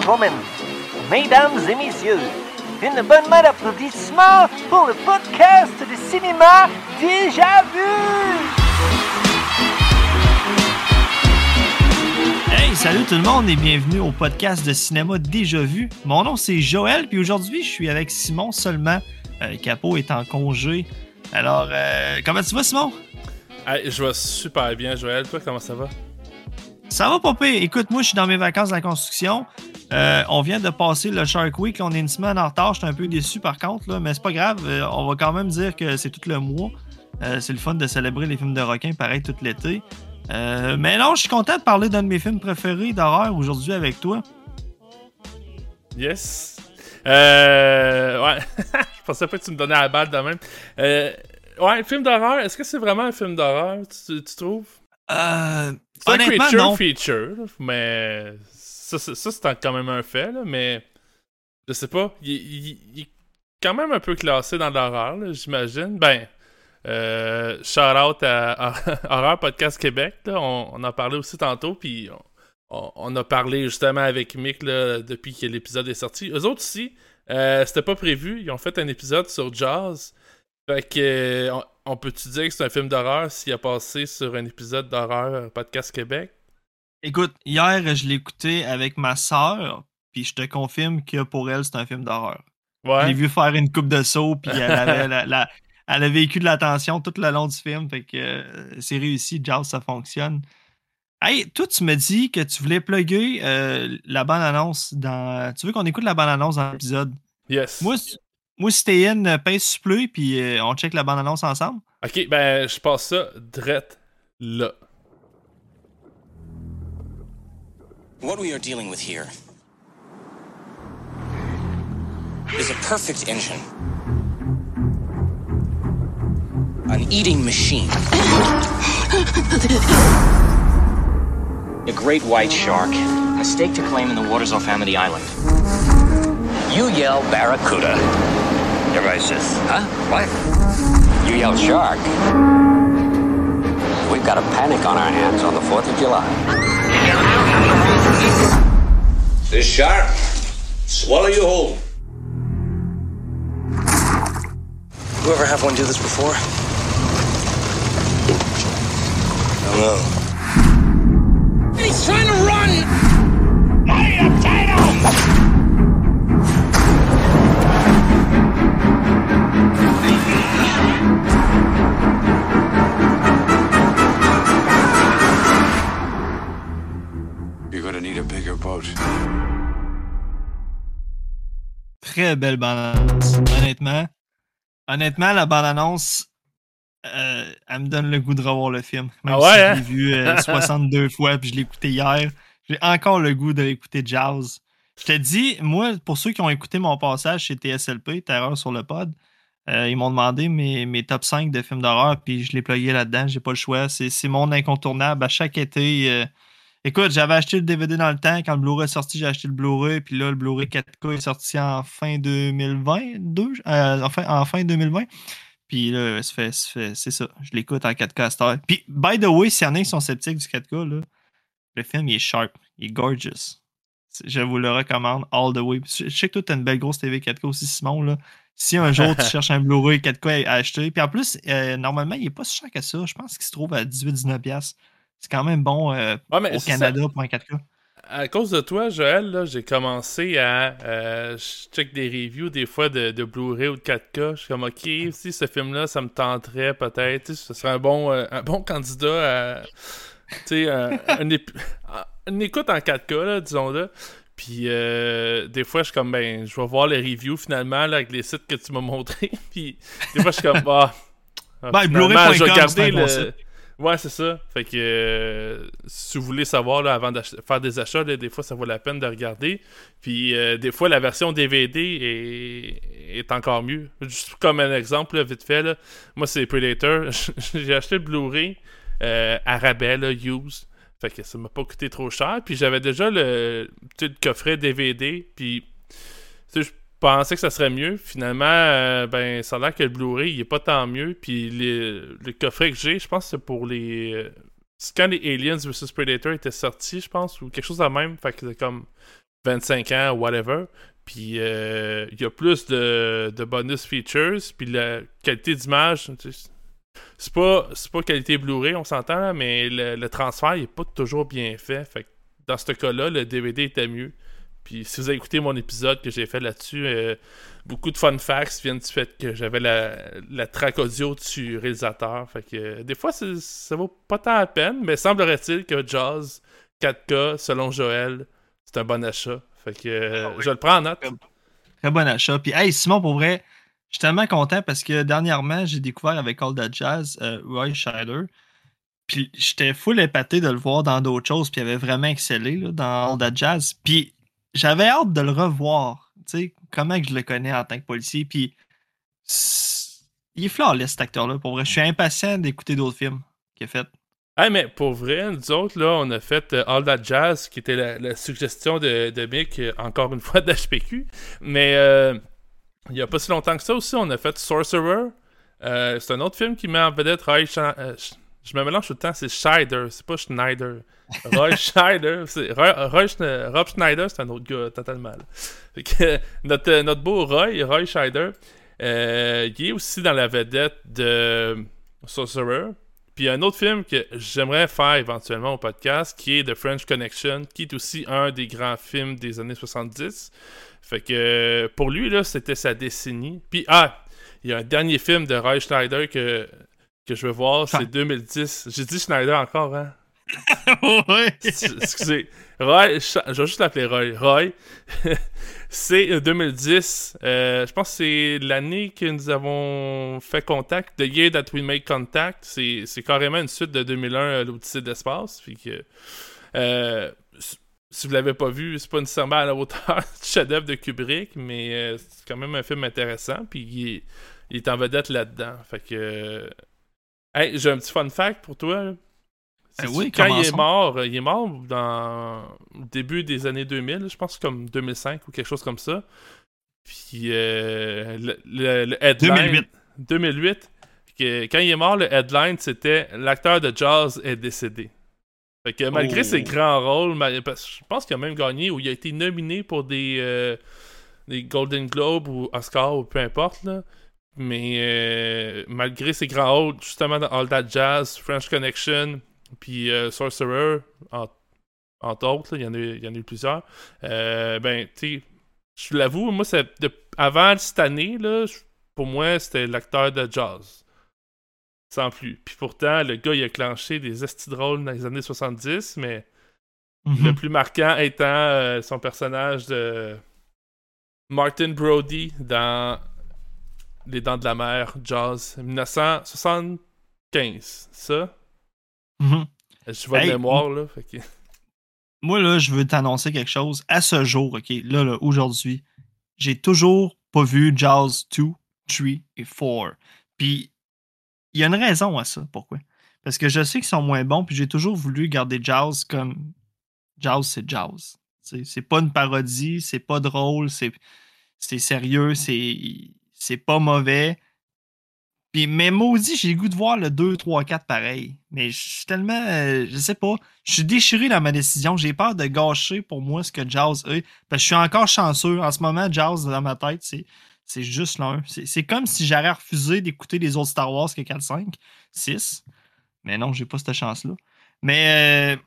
gentlemen, mesdames et messieurs, une bonne main d'applaudissements pour le podcast de cinéma Déjà Vu! Hey, salut tout le monde et bienvenue au podcast de cinéma Déjà Vu. Mon nom c'est Joël, puis aujourd'hui je suis avec Simon seulement. Euh, Capot est en congé. Alors, euh, comment tu vas, Simon? Hey, je vais super bien, Joël. Toi, comment ça va? Ça va pire. Écoute, moi, je suis dans mes vacances de la construction. Euh, on vient de passer le Shark Week. On est une semaine en retard. Je suis un peu déçu par contre, là, mais c'est pas grave. Euh, on va quand même dire que c'est tout le mois. Euh, c'est le fun de célébrer les films de requins pareil tout l'été. Euh, mais non, je suis content de parler d'un de mes films préférés d'horreur aujourd'hui avec toi. Yes. Euh, ouais. je pensais pas que tu me donnais la balle de même. Euh, ouais, film d'horreur. Est-ce que c'est vraiment un film d'horreur, tu, tu trouves? Euh, C'est un creature non. feature, mais ça, c'est- quand même un fait, là, mais je sais pas. Il, est quand même un peu classé dans l'horreur, j'imagine. Ben, euh, shout out à, à Horreur Podcast Québec, là, on, on en parlait aussi tantôt, puis on, a parlé justement avec Mick là, depuis que l'épisode est sorti. Eux autres aussi, euh, c'était pas prévu, ils ont fait un épisode sur Jazz. Fait que, euh, on, on peut-tu dire que c'est un film d'horreur s'il a passé sur un épisode d'horreur euh, Podcast Québec? Écoute, hier, je l'ai écouté avec ma sœur, puis je te confirme que pour elle, c'est un film d'horreur. Je l'ai Ouais. vu faire une coupe de saut, puis elle avait la, la- elle a vécu de l'attention tout le long du film, fait que euh, c'est réussi, Jazz, ça fonctionne. Hey, toi, tu me dis que tu voulais plugger euh, la bande-annonce dans... Tu veux qu'on écoute la bande-annonce dans l'épisode? Yes. Moi, si- moi, si t'es in, euh, sur play, puis euh, on check la bande-annonce ensemble. Ok, ben, je passe ça drette là. What we are dealing with here is a perfect engine. An eating machine. a great white shark. A stake to claim in the waters off Amity Island. You yell barracuda. Everybody says, huh? What? You yell shark. We've got a panic on our hands on the 4th of July. This shark, swallow you whole. You ever have one do this before? I don't. He's trying to run! You're bigger boat. Très belle bande-annonce, honnêtement. Honnêtement, la bande-annonce, euh, elle me donne le goût de revoir le film. Même Ah ouais, si hein? je l'ai vu euh, 62 fois, puis je l'ai écouté hier. J'ai encore le goût de l'écouter Jazz. Je te dis, moi, pour ceux qui ont écouté mon passage chez TSLP, Terreur sur le pod, euh, ils m'ont demandé mes, mes top 5 de films d'horreur, puis je l'ai plugué là-dedans. J'ai pas le choix. C'est c'est mon incontournable. À chaque été, euh, Écoute, j'avais acheté le DVD dans le temps. Quand le Blu-ray est sorti, j'ai acheté le Blu-ray. Puis là, le Blu-ray 4K est sorti en fin 2022. euh, en, fin, en fin 2020. Puis là, c'est ça. Je l'écoute en 4K à cette heure. Puis, by the way, s'il y en a qui sont sceptiques du 4K, là, le film, il est sharp. Il est gorgeous. Je vous le recommande all the way. Je sais que toi, tu as une belle grosse TV 4K aussi, Simon. Là. Si un jour tu cherches un Blu-ray 4K à acheter, puis en plus, euh, normalement, il est pas si cher que ça. Je pense qu'il se trouve à 18-19$. C'est quand même bon euh, Ouais, mais au Canada pour un 4K. À cause de toi, Joël, j'ai commencé à. euh, je check des reviews des fois de, de Blu-ray ou de 4K. Je suis comme, ok, si ce film-là, ça me tenterait peut-être. Ce serait un bon, euh, un bon candidat à. Tu sais, un, une écoute en 4K, là, disons-le. Puis euh, des fois, je suis comme, ben, je vais voir les reviews finalement là, avec les sites que tu m'as montrés. Puis des fois, je suis comme, ah. Ben, Blu-ray.com, c'est garder un bon le. site. Ouais, c'est ça. Fait que euh, si vous voulez savoir là, avant de faire des achats, des fois ça vaut la peine de regarder. Puis euh, des fois la version DVD est, est encore mieux. Juste comme un exemple, vite fait, moi c'est Predator. J'ai acheté le Blu-ray euh, à rabais. Fait que ça m'a pas coûté trop cher. Puis j'avais déjà le, le coffret DVD. Puis pensais que ça serait mieux. Finalement, euh, ben, ça a l'air que le Blu-ray, il est pas tant mieux. Puis le coffret que j'ai, je pense que c'est pour les. euh, C'est quand les Aliens vs Predator étaient sortis, je pense, ou quelque chose de même. Fait que c'est comme. 25 ans, whatever. Puis euh, il y a plus de, bonus features. Puis la qualité d'image, c'est pas, pas qualité Blu-ray, on s'entend, mais le, transfert il est pas toujours bien fait. Dans ce cas-là, le DVD était mieux. Puis si vous avez écouté mon épisode que j'ai fait là-dessus, euh, beaucoup de fun facts viennent du fait que j'avais la, la track audio du réalisateur. Fait que euh, des fois, ça vaut pas tant la peine, mais semblerait-il que Jaws 4K, selon Joël, c'est un bon achat. Fait que euh, Ah oui. je le prends en note. Très bon achat. Puis, hey, Simon, pour vrai, je suis tellement content parce que dernièrement, j'ai découvert avec All That Jazz Roy Scheider. Puis, j'étais full épaté de le voir dans d'autres choses. Puis, il avait vraiment excellé là, dans All That Jazz. Puis, j'avais hâte de le revoir. Tu sais, comment que je le connais en tant que policier. Puis, il est flawless, cet acteur-là. Pour vrai, je suis impatient d'écouter d'autres films qu'il a fait. Hey, mais pour vrai, nous autres, là, on a fait euh, All That Jazz, qui était la, suggestion de, Mick, euh, encore une fois, d'HPQ. Mais euh, il n'y a pas si longtemps que ça aussi, on a fait Sorcerer. C'est un autre film qui met en vedette Je me mélange tout le temps, c'est Scheider, c'est pas Schneider. Roy Scheider, c'est Roy, Rob Schneider, c'est un autre gars totalement. Fait que, notre, euh, notre beau Roy, Roy Scheider, euh, il est aussi dans la vedette de Sorcerer. Puis il y a un autre film que j'aimerais faire éventuellement au podcast, qui est The French Connection, qui est aussi un des grands films des années 70. Fait que pour lui, là, c'était sa décennie. Puis, ah, il y a un dernier film de Roy Schneider que, que je veux voir, c'est 2010. J'ai dit Schneider encore, hein? ouais. Excusez. Roy, je vais juste l'appeler Roy. Roy, c'est euh, 2010. euh, je pense que c'est l'année que nous avons fait contact. The Year That We Make Contact. C'est carrément une suite de 2001 à l'Odyssée de l'espace. Puis que, euh, si- si vous l'avez pas vu, c'est pas nécessairement à la hauteur du chef-d'œuvre de Kubrick, mais euh, c'est quand même un film intéressant. Puis il est, il est en vedette là-dedans. Fait que. Hey, j'ai un petit fun fact pour toi. Ben oui, quand il est mort, euh, il est mort dans le début des années 2000, je pense comme 2005 ou quelque chose comme ça. Puis euh, le, le- le headline 2008. 2008, que- quand il est mort, le headline c'était l'acteur de Jazz est décédé. Fait que malgré Oh. ses grands rôles, je pense qu'il a même gagné ou il a été nominé pour des, euh, des Golden Globes ou Oscar ou peu importe là. Mais euh, malgré ses grands rôles, justement dans All That Jazz, French Connection, puis euh, Sorcerer, en- entre autres, il y, en a, il y en a eu plusieurs. Euh, ben, tu sais, je l'avoue, moi, de- avant cette année, là, pour moi, c'était l'acteur de jazz. Sans plus. Puis pourtant, le gars, il a clenché des esti drôles dans les années 70, mais le Mhm. plus marquant étant son personnage de Martin Brody dans Les Dents de la Mer, Jazz, 1975. Ça, Mhm. je vois de mémoire, là. Fait que... Moi, là, je veux t'annoncer quelque chose. À ce jour, OK, là, là aujourd'hui, j'ai toujours pas vu Jaws 2, 3 et 4. Puis, il y a une raison à ça. Pourquoi? Parce que je sais qu'ils sont moins bons, puis j'ai toujours voulu garder Jaws comme Jaws, c'est Jaws. C'est c'est pas une parodie, c'est pas drôle, c'est c'est sérieux, c'est c'est pas mauvais. Puis, mais maudit, j'ai le goût de voir le 2, 3, 4 pareil. Mais je suis tellement. euh, je sais pas. Je suis déchiré dans ma décision. J'ai peur de gâcher pour moi ce que Jaws est. Parce que je suis encore chanceux. En ce moment, Jaws, dans ma tête, c'est. Juste l'un. C'est comme si j'aurais refusé d'écouter les autres Star Wars que 4, 5, 6. Mais non, j'ai pas cette chance-là. Mais euh,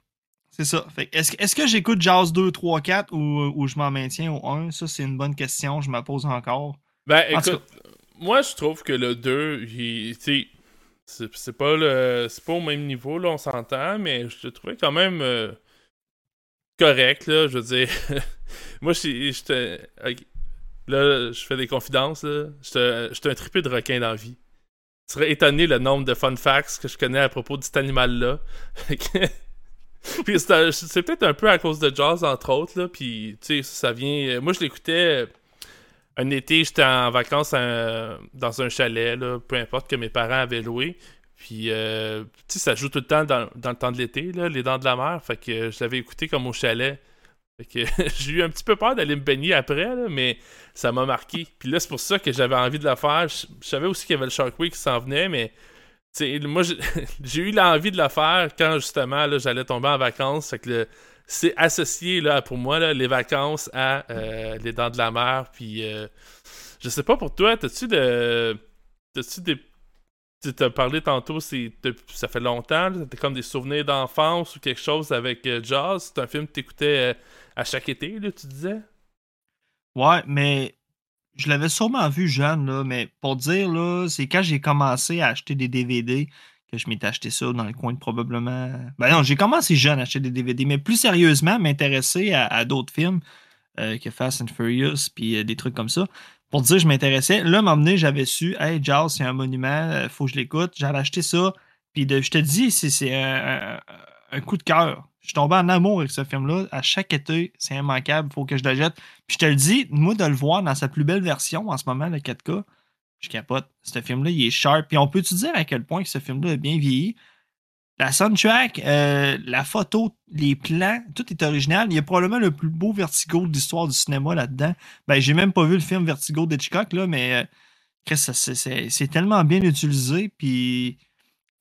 c'est ça. Est-ce que- j'écoute Jaws 2, 3, 4 ou, ou je m'en maintiens au 1? Ça, c'est une bonne question. Je me pose encore. Ben, écoute, moi, je trouve que le 2, il, tu sais, c'est pas, le- c'est pas au même niveau, là, on s'entend, mais je le trouvais quand même euh, correct, là, je veux dire. moi, j'étais... ok, Là, je fais des confidences, là. J'étais un trippé de requin dans la vie. Tu serais étonné le nombre de fun facts que je connais à propos de cet animal-là. Puis c'est peut-être un peu à cause de Jaws, entre autres, là, puis, tu sais, ça vient... Moi, je l'écoutais... Un été, j'étais en vacances à- dans un chalet, peu importe, que mes parents avaient loué. Puis, euh, tu sais, ça joue tout le temps dans, le temps de l'été, Les Dents de la Mer. Fait que je l'avais écouté comme au chalet. Fait que j'ai eu un petit peu peur d'aller me baigner après, mais ça m'a marqué. Puis là, c'est pour ça que j'avais envie de le faire. Je, savais aussi qu'il y avait le Shark Week qui s'en venait, mais moi, j'ai eu l'envie de le faire quand justement j'allais tomber en vacances. Fait que c'est associé, là, pour moi, les vacances à euh, les dents de la mer. Puis, euh, je sais pas pour toi, t'as-tu de. T'as-tu des. Tu t'as parlé tantôt, c'est ça fait longtemps, t'as comme des souvenirs d'enfance ou quelque chose avec euh, Jazz? C'est un film que t'écoutais à chaque été, là, tu disais? Ouais, mais je l'avais sûrement vu jeune, mais pour dire, là, c'est quand j'ai commencé à acheter des DVD que je m'étais acheté ça dans le coin de probablement. Ben non, j'ai commencé jeune à acheter des DVD, mais plus sérieusement, m'intéresser à, d'autres films euh, que Fast and Furious, puis euh, des trucs comme ça. Pour dire, je m'intéressais. Là, m'emmener, j'avais su, hey, Jaws, c'est un monument, euh, faut que je l'écoute. J'avais acheté ça, puis je te dis, c'est, un- un coup de cœur. Je suis tombé en amour avec ce film-là. À chaque été, c'est immanquable, faut que je le jette. Puis je te le dis, moi, de le voir dans sa plus belle version en ce moment, le 4K, je capote. Ce film-là, il est sharp. Puis on peut-tu dire à quel point que ce film-là est bien vieilli? La soundtrack, euh, la photo, les plans, tout est original. Il y a probablement le plus beau Vertigo de l'histoire du cinéma là-dedans. Ben, j'ai même pas vu le film Vertigo d'Hitchcock, là, mais euh, c'est- tellement bien utilisé. Puis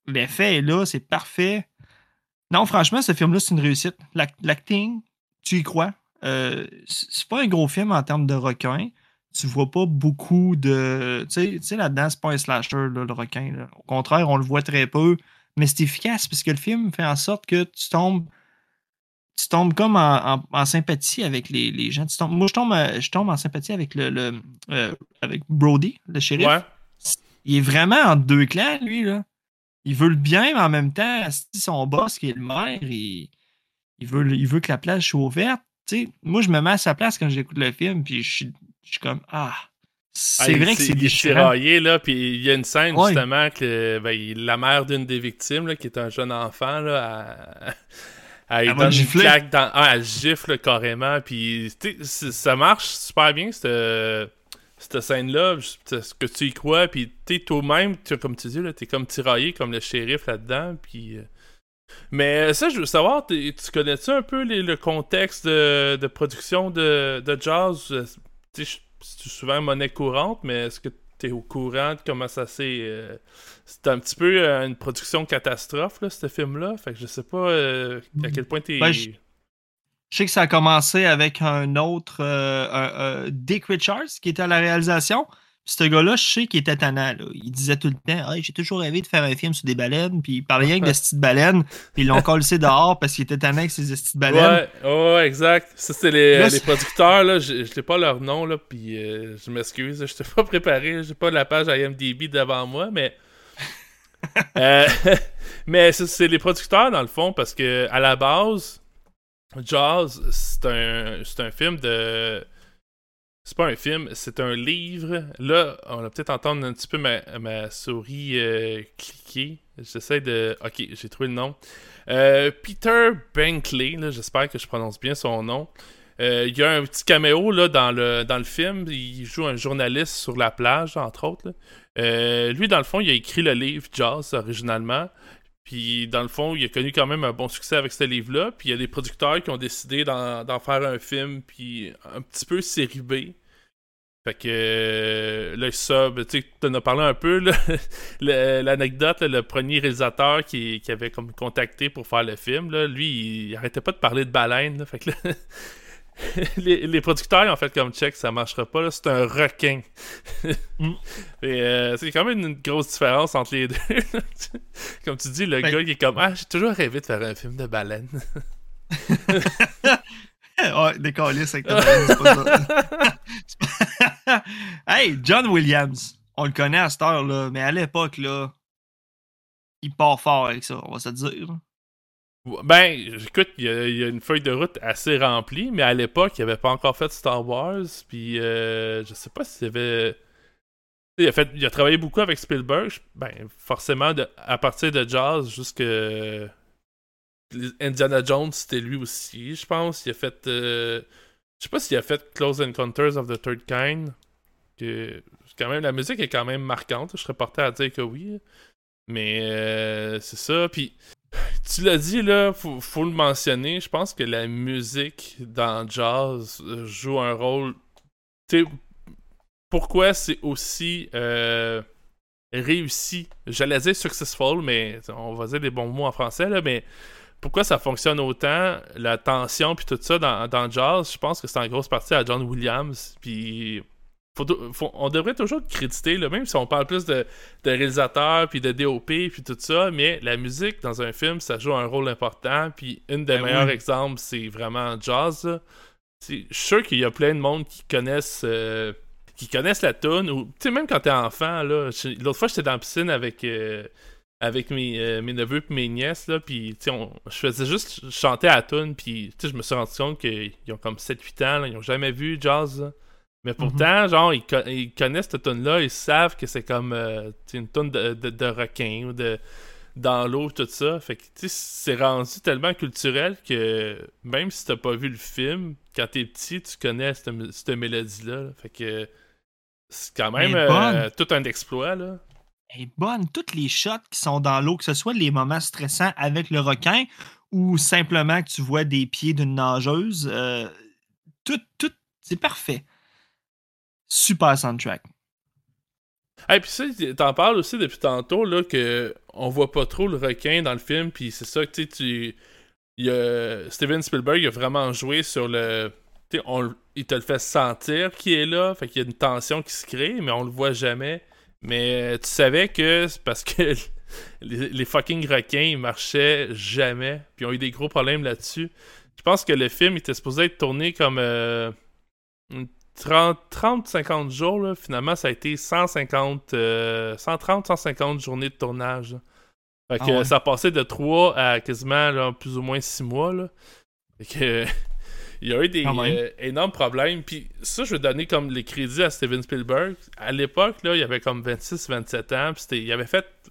l'effet est là, c'est parfait. Non, franchement, ce film-là, c'est une réussite. L'ac- L'acting, tu y crois? Euh, c'est pas un gros film en termes de requin. Tu vois pas beaucoup de. Tu sais- tu sais, là-dedans, c'est pas un slasher, là, le requin. là. Au contraire, on le voit très peu. Mais c'est efficace parce que le film fait en sorte que tu tombes. Tu tombes comme en, en- en sympathie avec les, les gens. Tu tombes- moi, je tombe, euh, je tombe en sympathie avec le, le, euh, avec Brody, le shérif. Ouais. Il est vraiment entre deux clans, lui, là. Il veut le bien, mais en même temps, si son boss, qui est le maire, il, il, veut, il veut que la place soit ouverte. Tu sais, moi, je me mets à sa place quand j'écoute le film, puis je suis, je suis comme, ah, c'est Ah, vrai il- que c'est il est déchirant. tiraillé, là, puis il y a une scène, Ouais. justement, que ben, il- la mère d'une des victimes, là, qui est un jeune enfant, là, elle, elle, lui Elle va donne le une gifler. claque dans... Ah, elle gifle carrément, puis ça marche super bien, cette, cette scène-là, ce que tu y crois, puis tu sais, toi-même, comme tu dis, t'es comme tiraillé, comme le shérif là-dedans, puis... euh, Mais ça, je veux savoir, t'es- tu connais-tu un peu les- le contexte de, de production de, de jazz? Tu sais, c'est souvent monnaie courante, mais est-ce que tu es au courant de comment ça s'est. euh, c'est un petit peu euh, une production catastrophe, ce film-là? Fait que je sais pas euh, à quel point tu es. Ben, je- sais que ça a commencé avec un autre, euh, Dick Richards, qui était à la réalisation. Ce gars-là, je sais qu'il était tannant. là. Il disait tout le temps Hey, J'ai toujours rêvé de faire un film sur des baleines. Puis il parlait rien que de petites baleines. Puis ils l'ont collé dehors parce qu'il était tannant avec ces petites baleines. Ouais, ouais, exact. Ça, c'est les, Là, les producteurs, là. Je je n'ai pas leur nom, là. Puis euh, je m'excuse, je t'ai pas préparé. J'ai pas la page IMDb devant moi, mais. Euh, mais c'est- c'est les producteurs, dans le fond, parce que à la base, Jaws, c'est un, c'est un film de. C'est pas un film, c'est un livre. Là, on va peut-être entendre un petit peu ma, ma souris euh, cliquer. J'essaie de. Ok, j'ai trouvé le nom. Euh, Peter Bankley, là, j'espère que je prononce bien son nom. Euh, il y a un petit caméo là, dans, le, dans le film. Il joue un journaliste sur la plage, entre autres. lui, dans le fond, il a écrit le livre Jazz originalement. Puis, dans le fond, il a connu quand même un bon succès avec ce livre-là. Puis, il y a des producteurs qui ont décidé d'en d'en faire un film, puis un petit peu série B. Fait que euh, là, ça, ben, tu sais, t'en as parlé un peu. Le- l'anecdote, le premier réalisateur qui, qui avait comme contacté pour faire le film, là, lui, il, il arrêtait pas de parler de baleines. là. fait que là, les, les producteurs ils ont fait comme check, ça marchera pas, c'est un requin. Mm. Euh, c'est quand même une grosse différence entre les deux. comme tu dis, le Ben- gars qui est comme Ah, j'ai toujours rêvé de faire un film de baleine. ouais, des avec ta baleine, c'est pas ça. Hey, John Williams. On le connaît à cette heure-là, mais à l'époque, là, il part fort avec ça, on va se dire. Ben, écoute, il y, a, une feuille de route assez remplie, mais à l'époque, il avait pas encore fait Star Wars, puis euh, je sais pas s'il avait... Il a, fait, il a travaillé beaucoup avec Spielberg, ben, forcément, à partir de Jazz jusque... les Indiana Jones, c'était lui aussi, je pense. Il a fait... euh, je sais pas s'il a fait Close Encounters of the Third Kind, Quand même, la musique est quand même marquante, je serais porté à dire que oui. Mais euh, c'est ça, puis tu l'as dit, là, faut, faut le mentionner. Je pense que la musique dans jazz euh, joue un rôle. Tu sais, pourquoi c'est aussi euh, réussi? J'allais dire successful, mais on va dire des bons mots en français, là, mais pourquoi ça fonctionne autant, la tension puis tout ça dans, dans le jazz, je pense que c'est en grosse partie à John Williams. Puis faut, faut- on devrait toujours le créditer, là, même si on parle plus de, de réalisateur puis de DOP puis tout ça, mais la musique dans un film, ça joue un rôle important. Puis une des Ben meilleurs oui. exemples, c'est vraiment jazz. Je suis sûr qu'il y a plein de monde qui connaissent euh, qui connaissent la tune ou tu sais même quand t'es enfant l'autre fois j'étais dans la piscine avec euh, avec mes, euh, mes neveux et mes nièces là puis tu sais on- je faisais juste chanter à la tune puis tu sais je me suis rendu compte qu'ils ont comme 7 8 ans là, ils ont jamais vu jazz là. Mais pourtant genre ils, co- ils connaissent cette tune là ils savent que c'est comme euh, une tune de, de, de requin ou de dans l'eau, tout ça. Fait que, tu sais, c'est rendu tellement culturel que même si t'as pas vu le film, quand t'es petit, tu connais cette, cette mélodie-là. là. Fait que c'est quand même euh, tout un exploit, là. Elle est bonne. Toutes les shots qui sont dans l'eau, que ce soit les moments stressants avec le requin ou simplement que tu vois des pieds d'une nageuse, euh, tout, tout, c'est parfait. Super soundtrack. Et puis ça, t'en parles aussi depuis tantôt, là, que on voit pas trop le requin dans le film, puis c'est ça que, tu il y a- Steven Spielberg il a vraiment joué sur le... tu sais, on, il te le fait sentir qu'il est là, fait qu'il y a une tension qui se crée, mais on le voit jamais. Mais euh, tu savais que c'est parce que les, fucking requins, ils marchaient jamais, puis ont eu des gros problèmes là-dessus. Je pense que le film était supposé être tourné comme... euh, 30-50 jours, là, finalement, ça a été 150, euh, 130-150 journées de tournage. là. Fait Ah que ouais. ça a passé de 3 à quasiment là, plus ou moins 6 mois. Là. Fait que, il y a eu des euh, énormes problèmes. Puis ça, je vais donner comme les crédits à Steven Spielberg. À l'époque, là, il avait comme 26-27 ans. Puis c'était- il avait fait, je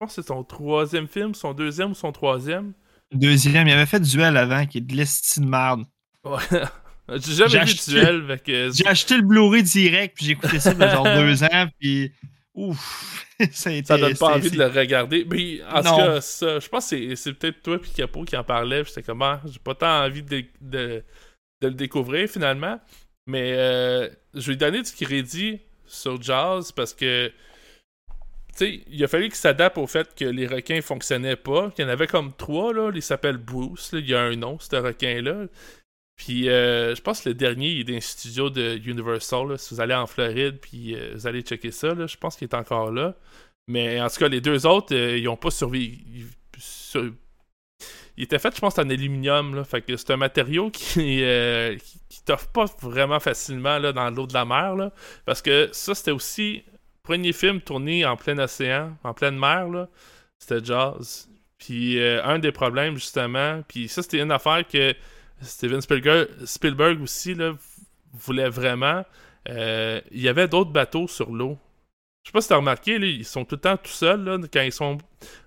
pense que c'est son troisième film, son deuxième ou son troisième. Deuxième, il avait fait Duel avant, qui est de l'estime de merde. Ouais. J'ai jamais J'ai vu acheté- Duel. Fait que J'ai acheté le Blu-ray direct, puis j'ai écouté ça il y a genre deux ans, puis ouf, ça été... Ça donne pas envie de le regarder. Mais en Non. tout cas, ça, je pense que c'est- peut-être toi puis Capo qui en parlait. puis J'étais comme, ah, j'ai pas tant envie de, de, de le découvrir finalement. Mais euh, je vais lui donner du crédit sur Jazz parce que, tu sais, il a fallu qu'il s'adapte au fait que les requins fonctionnaient pas. Il y en avait comme trois, là. Il s'appelle Bruce. là. Il y a un nom, ce requin-là. Puis euh, je pense que le dernier il est d'un studio de Universal. Si vous allez en Floride, puis euh, vous allez checker ça, je pense qu'il est encore là. Mais en tout cas, les deux autres, euh, ils ont pas survécu. Ils, sur- ils étaient faits, je pense, en aluminium. Là. Fait que c'est un matériau qui, euh, qui, t'offre pas vraiment facilement dans l'eau de la mer. Parce que ça, c'était aussi premier film tourné en plein océan, en pleine mer. Là, c'était Jazz. Puis un des problèmes, justement, puis ça, c'était une affaire que Steven Spielberg, Spielberg aussi là, voulait vraiment. euh, il y avait d'autres bateaux sur l'eau. Je sais pas si t'as remarqué, là, ils sont tout le temps tout seuls là, quand ils sont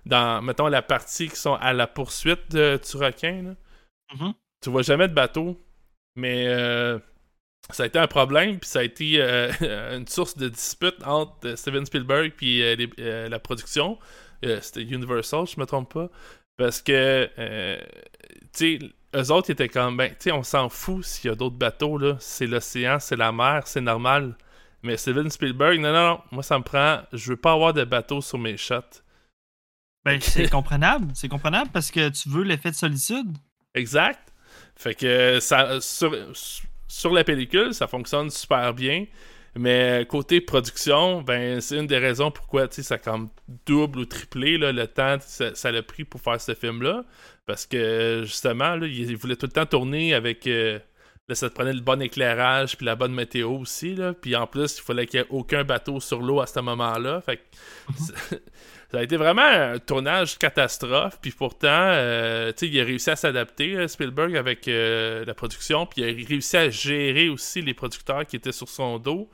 dans, mettons, la partie qui sont à la poursuite de, du requin. là. Mhm. Tu vois jamais de bateau. Mais euh, ça a été un problème, puis ça a été euh, une source de dispute entre Steven Spielberg euh, euh, la production. C'était Universal, je me trompe pas. Parce que, tu sais, eux autres étaient comme, ben, tu sais, on s'en fout s'il y a d'autres bateaux, là. C'est l'océan, c'est la mer, c'est normal. Mais Steven Spielberg, non, non, non, moi ça me prend, je veux pas avoir de bateau sur mes shots. Ben, c'est comprenable, c'est comprenable parce que tu veux l'effet de solitude. Exact. Fait que ça, sur, sur la pellicule, ça fonctionne super bien. Mais côté production, ben c'est une des raisons pourquoi ça a comme double ou triplé là, le temps que ça, l'a pris pour faire ce film-là. Parce que justement, là, il voulait tout le temps tourner avec. euh, là, ça te prenait le bon éclairage puis la bonne météo aussi. Là. Puis en plus, il fallait qu'il n'y ait aucun bateau sur l'eau à ce moment-là. Fait que ça a été vraiment un tournage catastrophe. Puis pourtant, euh, il a réussi à s'adapter, euh, Spielberg, avec euh, la production. Puis il a réussi à gérer aussi les producteurs qui étaient sur son dos.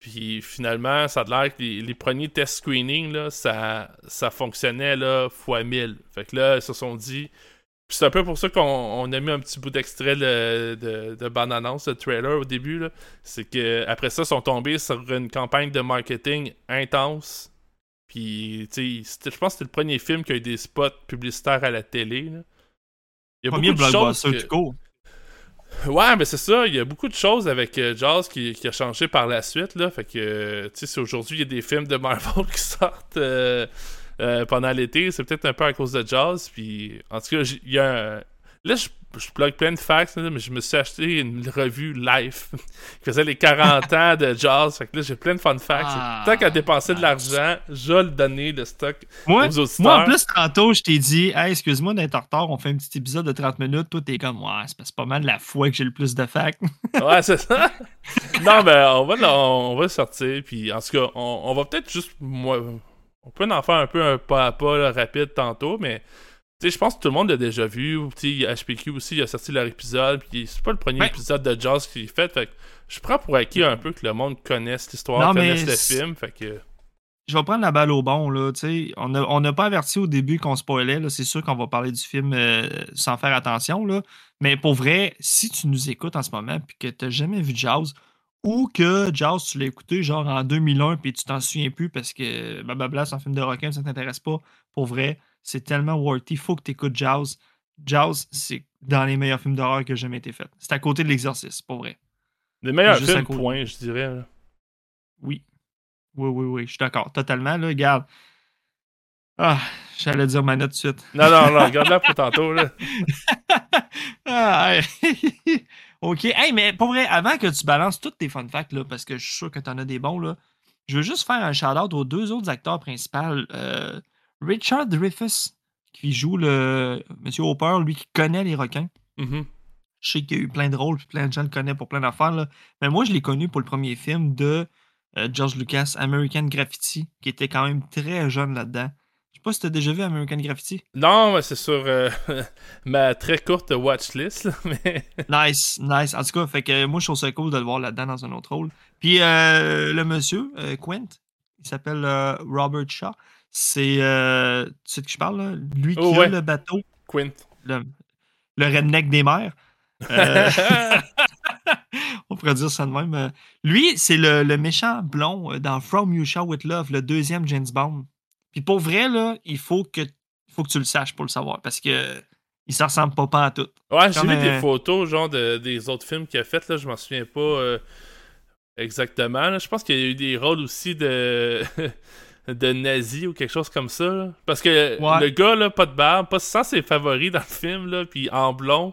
Puis finalement, ça a l'air que les, premiers test screening, là, ça, ça fonctionnait là, fois 1000. Fait que là, ils se sont dit. Puis c'est un peu pour ça qu'on on a mis un petit bout d'extrait de, de, de de trailer au début. C'est que après ça, ils sont tombés sur une campagne de marketing intense. Puis, tu sais, je pense que c'était le premier film qui a eu des spots publicitaires à la télé. là. Il y a Premier beaucoup de choses que- court. Ouais, mais c'est ça. Il y a beaucoup de choses avec euh, Jaws qui, qui a changé par la suite. Là. Fait que, euh, tu sais, si aujourd'hui il y a des films de Marvel qui sortent, euh, euh, pendant l'été. C'est peut-être un peu à cause de Jaws. Puis, en tout cas, il y a un... Là, je, je plug plein de facts, mais je me suis acheté une revue Life qui faisait les 40 ans de Jaws. Fait que là, j'ai plein de fun facts. Ah, Tant qu'à dépenser de l'argent, je vais le donner, le stock, Moi, aux auditeurs. moi, en plus, tantôt, je t'ai dit, hey, excuse-moi d'être en retard, on fait un petit épisode de 30 minutes. Toi, t'es comme, ouais, c'est pas- mal la fois que j'ai le plus de facts. Ouais, c'est ça. non, mais on va, on va le sortir. Puis, en tout cas, on, on va peut-être juste. Moi, on peut en faire un peu un pas à pas là, rapide tantôt, mais. Tu sais, je pense que tout le monde l'a déjà vu. HPQ aussi, il a sorti leur épisode. Puis, c'est pas le premier Ouais. épisode de Jaws qu'il est fait. Fait que je prends pour acquis un peu que le monde connaisse l'histoire, connaisse le film. Fait que. je vais prendre la balle au bon. Là, tu sais. on n'a on n'a pas averti au début qu'on spoilait. C'est sûr qu'on va parler du film euh, sans faire attention. Là. Mais pour vrai, si tu nous écoutes en ce moment et que tu n'as jamais vu Jaws, ou que Jaws, tu l'as écouté genre en 2001 puis tu t'en souviens plus parce que blablabla, c'est un film de requin, ça t'intéresse pas, pour vrai, c'est tellement worthy. faut que tu écoutes Jaws. Jaws, c'est dans les meilleurs films d'horreur que j'ai jamais été fait. C'est à côté de l'exorcisme, pour vrai. Les meilleurs Juste films, point, je dirais. là. Oui. Oui, oui, oui, je suis d'accord. Totalement, là, regarde. Ah, j'allais dire ma note de suite. Non, non, non, regarde-la pour tantôt. Là. Ah, hey. OK. Hey, mais pour vrai, avant que tu balances toutes tes fun facts, là, parce que je suis sûr que tu en as des bons, là, je veux juste faire un shout-out aux deux autres acteurs principaux. Euh, Richard Dreyfuss, qui joue le Monsieur Hopper, lui qui connaît les requins. Mhm. Je sais qu'il y a eu plein de rôles, puis plein de gens le connaissent pour plein d'affaires. Mais moi, je l'ai connu pour le premier film de euh, George Lucas, American Graffiti, qui était quand même très jeune là-dedans. Je sais pas si tu as déjà vu American Graffiti. Non, mais c'est sur euh, ma très courte watchlist. mais... Nice, nice. En tout cas, fait que moi, je trouve ça cool de le voir là-dedans dans un autre rôle. Puis euh, le monsieur, euh, Quint, il s'appelle euh, Robert Shaw. C'est. euh, tu sais de qui je parle, là? Lui qui Oh, a ouais. le bateau, Quint. le, le redneck des mers. Euh, on pourrait dire ça de même. Euh, Lui, c'est le, le méchant blond dans From You Shall With Love, le deuxième James Bond. Puis pour vrai, là, il faut que, faut que tu le saches pour le savoir parce que il se ressemble pas, pas à tout. Ouais, j'ai vu des photos, genre, de, des autres films qu'il a fait, là, je m'en souviens pas euh, exactement. là. Je pense qu'il y a eu des rôles aussi de... de nazi ou quelque chose comme ça. là. Parce que Ouais. le gars, là, pas de barbe, pas sans ses favoris dans le film, là, puis en blond,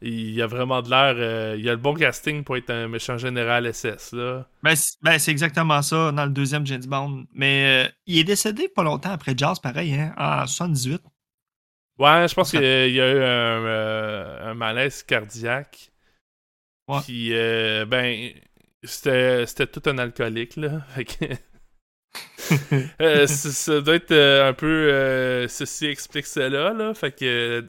il a vraiment de l'air... euh, il a le bon casting pour être un méchant général SS, là. Ben, c'est ben, c'est exactement ça dans le deuxième James Bond. Mais euh, il est décédé pas longtemps après Jazz, pareil, hein, en 78. Ouais, je pense Ça- qu'il y a eu un, euh, un malaise cardiaque. Ouais. Puis, euh, ben, c'était c'était tout un alcoolique, là. Fait que... Euh, ça, ça doit être euh, un peu euh, ceci explique cela, là. Fait que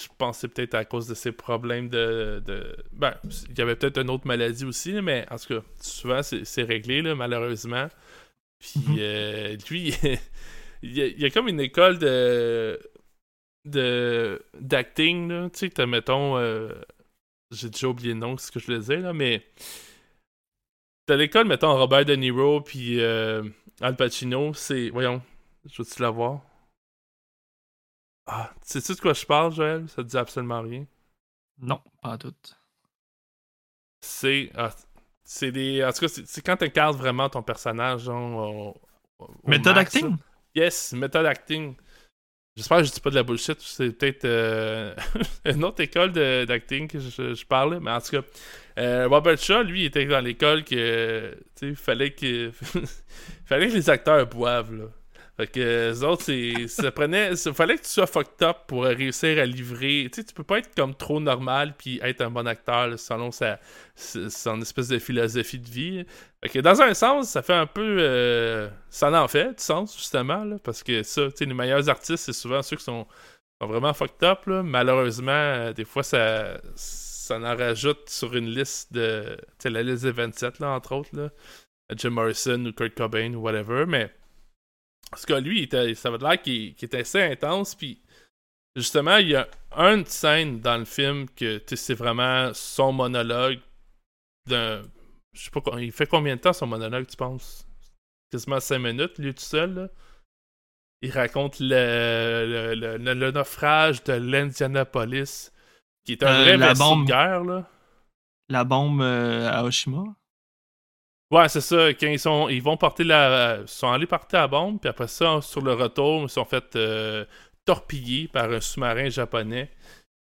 je pensais peut-être à cause de ses problèmes de. de... Ben, il y avait peut-être une autre maladie aussi, mais en tout cas, souvent c'est réglé, là, malheureusement. Puis Mhm. euh, lui, il y, a, il y a comme une école de de d'acting là tu sais mettons euh, j'ai déjà oublié le nom c'est ce que je voulais dire là mais t'as l'école mettons Robert De Niro puis euh, Al Pacino c'est voyons je veux-tu la voir? Ah sais-tu de quoi je parle Joël? Ça te dit absolument rien? Non, pas tout. c'est ah, c'est des en tout cas c'est quand t'incarnes vraiment ton personnage genre Méthode acting? Yes, méthode acting. J'espère que je dis pas de la bullshit. C'est peut-être euh, une autre école de- d'acting que je, je parlais, mais en tout cas, euh, Robert Shaw, lui, était dans l'école que, tu sais, fallait que, fallait que les acteurs boivent là. Fait que eux autres, ça prenait, ça fallait que tu sois fucked up pour réussir à livrer. Tu sais, tu peux pas être comme trop normal puis être un bon acteur selon sa, sa- son espèce de philosophie de vie. Fait que dans un sens, ça fait un peu. euh, ça en fait du sens, justement, là, parce que ça, tu sais, les meilleurs artistes, c'est souvent ceux qui sont, sont vraiment fucked up. Là. Malheureusement, euh, des fois, ça, ça en rajoute sur une liste de. Tu la liste des 27, là, entre autres. Jim Morrison ou Kurt Cobain ou whatever, mais. Parce que lui, ça va l'air qu'il qu'il était assez intense, puis justement, il y a une scène dans le film que tu sais, c'est vraiment son monologue d'un. Je sais pas, il fait combien de temps son monologue, tu penses? Quasiment 5 minutes, lui tout seul. Il raconte le- le naufrage de l'Indianapolis, qui est un Euh, vrai la bombe. de guerre. Là. La bombe euh, à Oshima. Ouais, c'est ça. Quand ils sont, ils vont porter la, ils sont allés porter la bombe, puis après ça, sur le retour, ils sont fait euh, torpiller par un sous-marin japonais.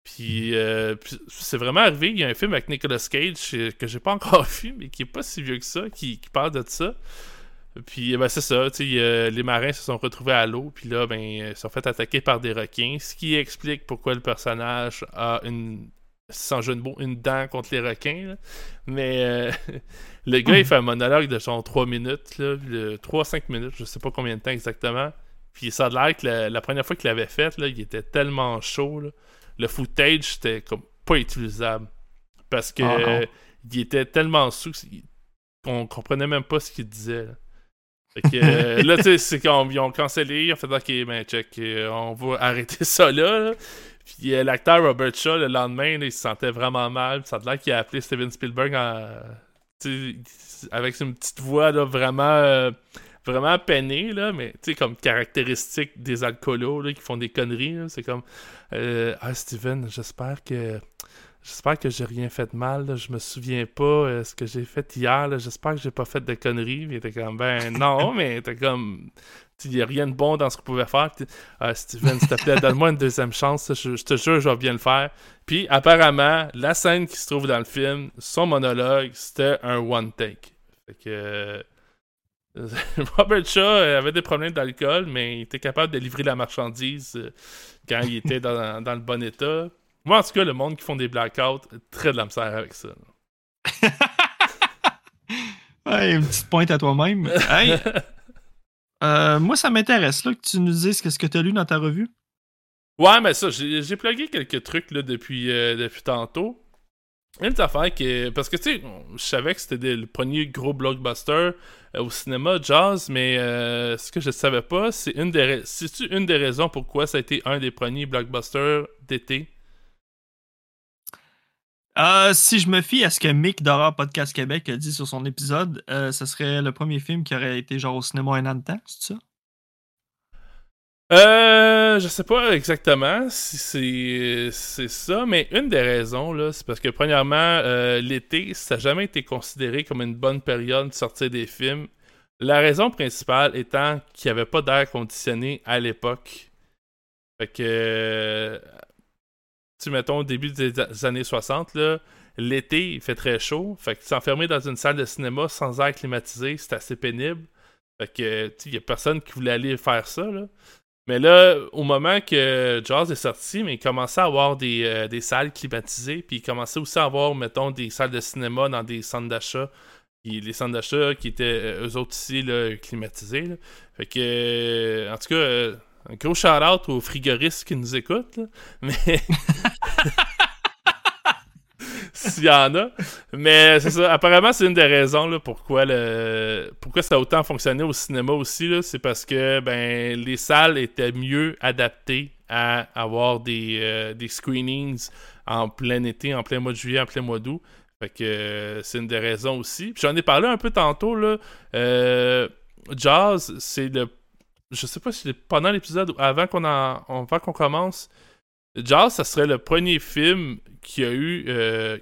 Puis, euh, puis c'est vraiment arrivé. Il y a un film avec Nicolas Cage que j'ai pas encore vu, mais qui est pas si vieux que ça, qui, qui parle de ça. Puis ben, c'est ça, euh, les marins se sont retrouvés à l'eau, puis là, ben, ils sont fait attaquer par des requins, ce qui explique pourquoi le personnage a une, sans jeu de mots, une dent contre les requins. là. Mais euh, le gars, il fait un monologue de genre 3 minutes, là, 3-5 minutes, je sais pas combien de temps exactement. Puis ça a l'air que la, la première fois qu'il l'avait fait, là, il était tellement chaud, là. le footage, c'était comme pas utilisable. Parce que Ah, il était tellement sous qu'on comprenait même pas ce qu'il disait. là. Fait que, euh, là, tu sais, c'est qu'on ils ont cancellé, ils ont fait OK, ben check, euh, on va arrêter ça là. Puis euh, l'acteur Robert Shaw, le lendemain, il se sentait vraiment mal. Ça a l'air qu'il a appelé Steven Spielberg avec une petite voix vraiment, vraiment peinée, là, mais comme caractéristique des alcoolos qui font des conneries. C'est comme Ah, Steven, j'espère que. J'espère que j'ai rien fait de mal. là. Je me souviens pas euh, ce que j'ai fait hier. J'espère que j'ai pas fait de conneries. Il était comme ben non, mais t'es comme il n'y a rien de bon dans ce qu'on pouvait faire. Ah, Steven, s'il te plaît, donne-moi une deuxième chance. Je, je te jure, je vais bien le faire. Puis, apparemment, la scène qui se trouve dans le film, son monologue, c'était un one take. Fait que. euh, Robert Shaw euh, avait des problèmes d'alcool, mais il était capable de livrer la marchandise quand il était dans, dans le bon état. Moi, en tout cas, le monde qui font des blackouts, très de la misère avec ça. Ouais, une petite pointe à toi-même. Hey, euh, moi, ça m'intéresse là, que tu nous dises qu'est-ce que tu as lu dans ta revue. Ouais, mais ça, j'ai plugué quelques trucs là, depuis, euh, depuis tantôt. Une affaire que. Parce que, tu sais, je savais que c'était le premier gros blockbuster euh, au cinéma, Jazz, mais euh, ce que je savais pas, c'est une des, ra- une des raisons pourquoi ça a été un des premiers blockbusters d'été? Euh, si je me fie à ce que Mick d'Horror Podcast Québec a dit sur son épisode, euh, ce serait le premier film qui aurait été genre au cinéma un an de temps, c'est ça? Euh, je sais pas exactement si c'est ça, mais une des raisons, c'est parce que premièrement, euh, l'été, ça n'a jamais été considéré comme une bonne période de sortir des films. La raison principale étant qu'il n'y avait pas d'air conditionné à l'époque. Fait que, tu mettons, au début des années 60, là, l'été, il fait très chaud. Fait que s'enfermer dans une salle de cinéma sans air climatisé, c'est assez pénible. Fait que, il n'y a personne qui voulait aller faire ça, là. Mais là, au moment que Jaws est sorti, mais il commençait à avoir des, euh, des salles climatisées, puis il commençait aussi à avoir, mettons, des salles de cinéma dans des centres d'achat. Les centres d'achat qui étaient euh, eux autres ici là, climatisés. Fait que, en tout cas, euh, un gros shout-out aux frigoristes qui nous écoutent. Mais. S'il y en a. Mais c'est ça. Apparemment, c'est une des raisons là, pourquoi, le... pourquoi ça a autant fonctionné au cinéma aussi. C'est parce que ben, les salles étaient mieux adaptées à avoir des, euh, des screenings en plein été, en plein mois de juillet, en plein mois d'août. Fait que euh, c'est une des raisons aussi. J'en ai parlé un peu tantôt. Là. Euh, Jazz, c'est le. Je sais pas si c'est pendant l'épisode ou avant qu'on avant commence. Jazz, ça serait le premier film qui a eu euh,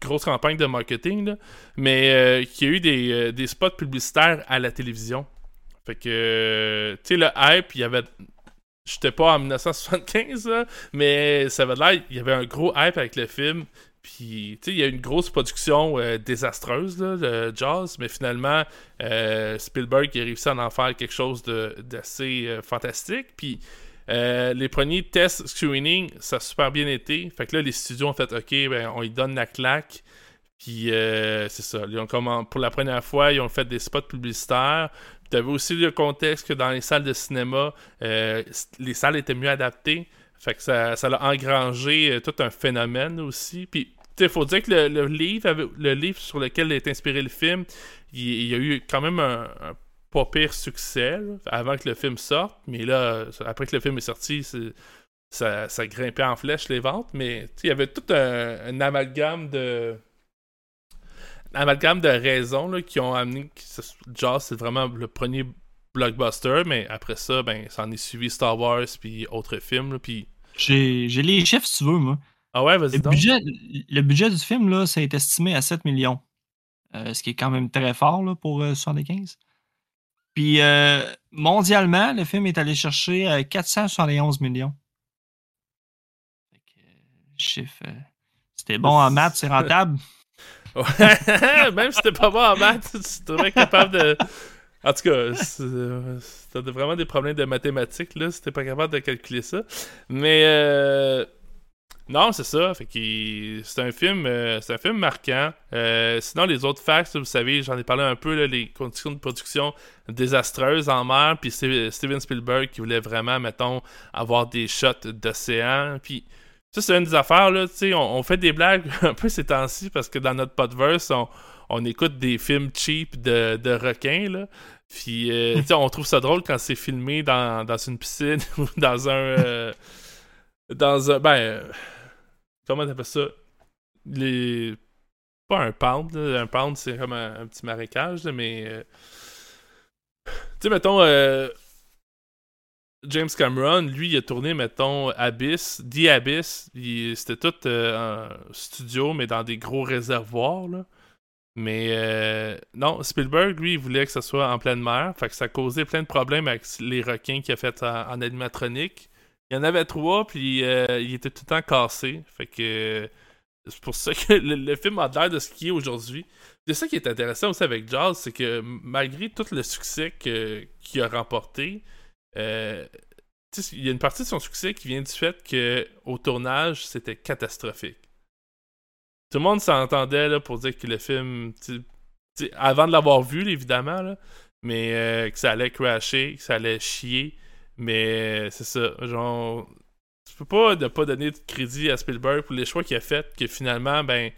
grosse campagne de marketing, là, mais euh, qui a eu des, euh, des spots publicitaires à la télévision. Fait que, tu sais, le hype, il y avait. J'étais pas en 1975, là, mais ça avait l'air. Il y avait un gros hype avec le film. Puis, tu sais, il y a une grosse production euh, désastreuse, là, de Jaws, mais finalement, euh, Spielberg a réussi à en faire quelque chose d'assez euh, fantastique. Puis, les premiers tests screening, ça a super bien été. Fait que là, les studios ont fait OK, ben, on lui donne la claque. Puis c'est ça. Ils ont pour la première fois, ils ont fait des spots publicitaires. Tu avais aussi le contexte que dans les salles de cinéma, les salles étaient mieux adaptées. Fait que ça, ça a engrangé tout un phénomène aussi. Puis, il faut dire que le, livre, le livre sur lequel est inspiré le film, il, y a eu quand même un, pas pire succès avant que le film sorte. Mais là, après que le film est sorti, ça, grimpait en flèche les ventes. Mais il y avait tout un, amalgame de. amalgame de raisons là, qui ont amené Jaws, c'est vraiment le premier blockbuster. Mais après ça, ben, ça en est suivi Star Wars puis autres films. puis... J'ai les chiffres si tu veux, moi. Ah ouais, vas-y Le donc. budget, le budget du film, là, ça est estimé à 7 millions. euh, ce qui est quand même très fort là, pour euh, 75. Puis euh, mondialement, le film est allé chercher euh, 471 millions. Fait que, euh, chiffre. euh, c'était bon en maths, c'est rentable. Ouais, Même si t'es pas bon en maths, tu devrais être capable de. En tout cas, euh, t'as vraiment des problèmes de mathématiques, là, si t'es pas capable de calculer ça. Mais. euh, Non, c'est ça. Fait que c'est un film, euh, c'est un film marquant. Euh, sinon, les autres facts, vous savez, j'en ai parlé un peu, là, les conditions de production désastreuses en mer, puis Ste- Steven Spielberg qui voulait vraiment, mettons, avoir des shots d'océan, puis ça, c'est une des affaires, là, tu sais, on, on fait des blagues un peu ces temps-ci parce que dans notre podverse, on, on écoute des films cheap de, de requins, là. Puis, euh, tu sais, on trouve ça drôle quand c'est filmé dans, dans une piscine ou dans un... euh, dans un... Ben... comment t'appelles ça? Les... Pas un pound. Un pound, c'est comme un, petit marécage, mais... euh, Tu sais, mettons... euh, James Cameron, lui, il a tourné, mettons, Abyss, The Abyss. C'était tout euh, en studio, mais dans des gros réservoirs. Mais euh, non, Spielberg, lui, il voulait que ça soit en pleine mer. Fait que ça causait plein de problèmes avec les requins qu'il a fait en animatronique. Il y en avait trois, puis euh, il était tout le temps cassé. Fait que c'est pour ça que le, film a l'air de ce qu'il est aujourd'hui. C'est ça qui est intéressant aussi avec Jaws, c'est que malgré tout le succès qu'il a remporté, euh, il y a une partie de son succès qui vient du fait que au tournage, c'était catastrophique. Tout le monde s'entendait pour dire que le film, avant de l'avoir vu, évidemment, mais euh, que ça allait crasher, que ça allait chier. Mais c'est ça, genre, tu peux pas ne pas donner de crédit à Spielberg pour les choix qu'il a fait, que finalement, ben,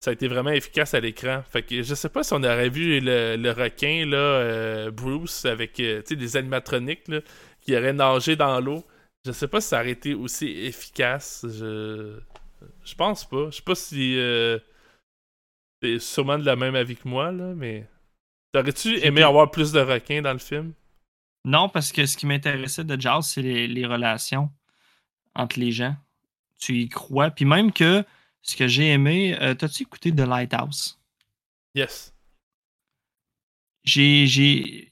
ça a été vraiment efficace à l'écran. Fait que je sais pas si on aurait vu le, le requin, là, euh, Bruce, avec euh, des animatroniques, là, qui aurait nagé dans l'eau. Je sais pas si ça aurait été aussi efficace. Je, je pense pas. Je sais pas si euh, t'es sûrement de la même avis que moi, là, mais. T'aurais-tu aimé avoir plus de requins dans le film? Non, parce que ce qui m'intéressait de Jaws, c'est les, les relations entre les gens. Tu y crois. Puis même que ce que j'ai aimé, euh, t'as-tu écouté The Lighthouse? Yes. J'ai. j'ai-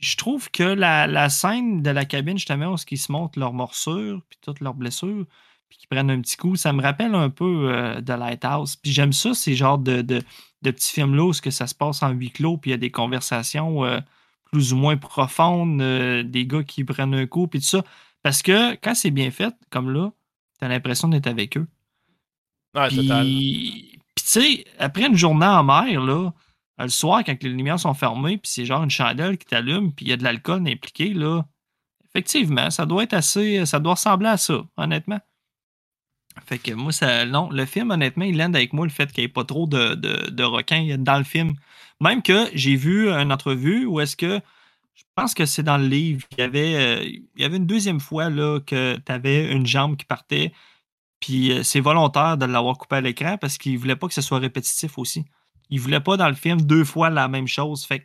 Je trouve que la, la scène de la cabine, justement, où ils se montrent leurs morsures, puis toutes leurs blessures, puis qu'ils prennent un petit coup, ça me rappelle un peu euh, The Lighthouse. Puis j'aime ça, ces genres de, de, de petits films-là où ce que ça se passe en huis clos, puis il y a des conversations euh, plus ou moins profondes, euh, des gars qui prennent un coup, puis tout ça. Parce que quand c'est bien fait, comme là, t'as l'impression d'être avec eux. Ouais, Puis, total. puis tu sais, après une journée en mer, là, le soir, quand les lumières sont fermées, puis c'est genre une chandelle qui t'allume, puis il y a de l'alcool impliqué, là, effectivement, ça doit être assez. Ça doit ressembler à ça, honnêtement. Fait que moi, ça. Non, le film, honnêtement, il lande avec moi le fait qu'il n'y ait pas trop de, de, de requins dans le film. Même que j'ai vu une entrevue où est-ce que. Je pense que c'est dans le livre. Il y avait, euh, il y avait une deuxième fois là, que tu avais une jambe qui partait. Puis euh, c'est volontaire de l'avoir coupé à l'écran parce qu'il voulait pas que ce soit répétitif aussi. Il voulait pas dans le film deux fois la même chose. Fait que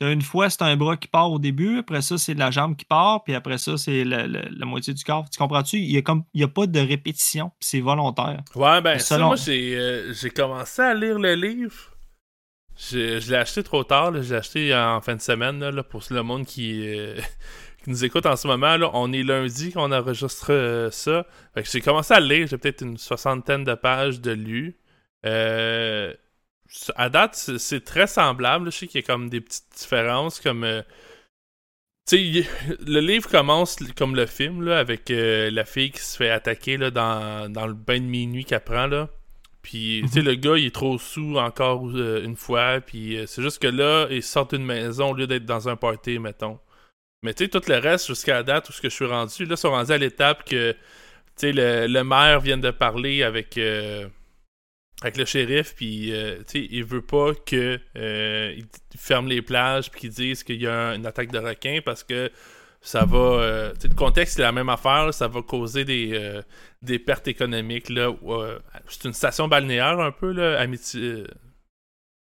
une fois, c'est un bras qui part au début, après ça, c'est la jambe qui part, puis après ça, c'est la moitié du corps. Tu comprends-tu? Il y a comme il y a pas de répétition, c'est volontaire. Ouais, ben, ça, Selon- moi, j'ai euh, j'ai commencé à lire le livre. Je, l'ai acheté trop tard, je l'ai acheté en fin de semaine, là, pour le monde qui, euh, qui nous écoute en ce moment. On est lundi qu'on enregistre euh, ça. J'ai commencé à le lire, j'ai peut-être une soixantaine de pages de lu. Euh, à date, c'est- très semblable. Je sais qu'il y a comme des petites différences, comme... euh, le livre commence comme le film, là, avec la fille qui se fait attaquer là, dans, dans le bain de minuit qu'elle prend, là. Puis, tu sais, le gars, il est trop sous encore euh, une fois, puis euh, c'est juste que là, il sort d'une maison au lieu d'être dans un party, mettons. Mais tu sais, tout le reste, jusqu'à la date où ce que je suis rendu, là, ils sont rendus à l'étape que, tu sais, le, le maire vient de parler avec... euh, avec le shérif, puis euh, tu sais, il veut pas que il ferme les plages, puis qu'ils disent qu'il y a une attaque de requins parce que ça va. euh, tu sais, le contexte c'est la même affaire, ça va causer des, euh, des pertes économiques là. euh, c'est une station balnéaire un peu là, Amiti. euh,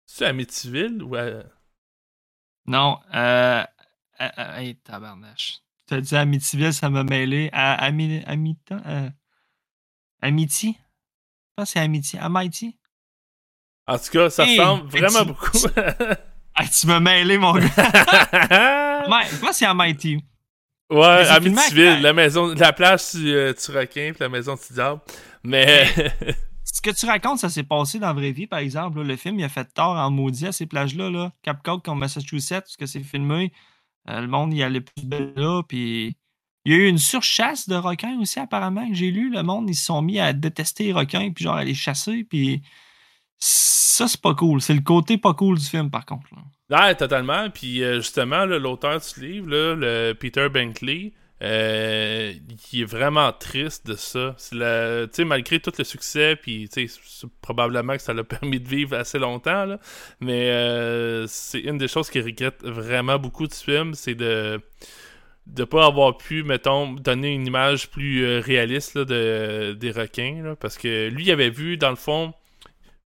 C'est Amityville ou à- Non, euh. euh, euh, hey, tabarnache. Tu as dit Amityville, ça m'a mêlé à Ami, Amita, euh, Amity? Je pense que c'est Amity. Amity? En tout cas, ça Hey, ressemble vraiment tu- beaucoup. Ah, tu m'as mêlé, mon gars. Je pense qu'il y a Mighty. Ouais, Amityville, avec- la maison, la plage du, euh, puis la maison du diable. Mais Ce que tu racontes, ça s'est passé dans la vraie vie, par exemple. là. Le film, il a fait tort en maudit à ces plages-là. Là. Capcoke, en Massachusetts, ce que c'est filmé. Euh, le monde, il allait plus belle là. Puis il y a eu une surchasse de requins aussi, apparemment, que j'ai lu. Le monde, ils se sont mis à détester les requins, puis genre à les chasser. Puis ça, c'est pas cool. C'est le côté pas cool du film, par contre. Ouais, totalement. Puis euh, justement, l'auteur du livre, là, le Peter Bankley, euh, il est vraiment triste de ça. La- malgré tout le succès, puis probablement que ça l'a permis de vivre assez longtemps, là, mais euh, c'est une des choses qu'il regrette vraiment beaucoup du film, c'est de de pas avoir pu, mettons, donner une image plus euh, réaliste de, des requins, parce que lui, il avait vu, dans le fond,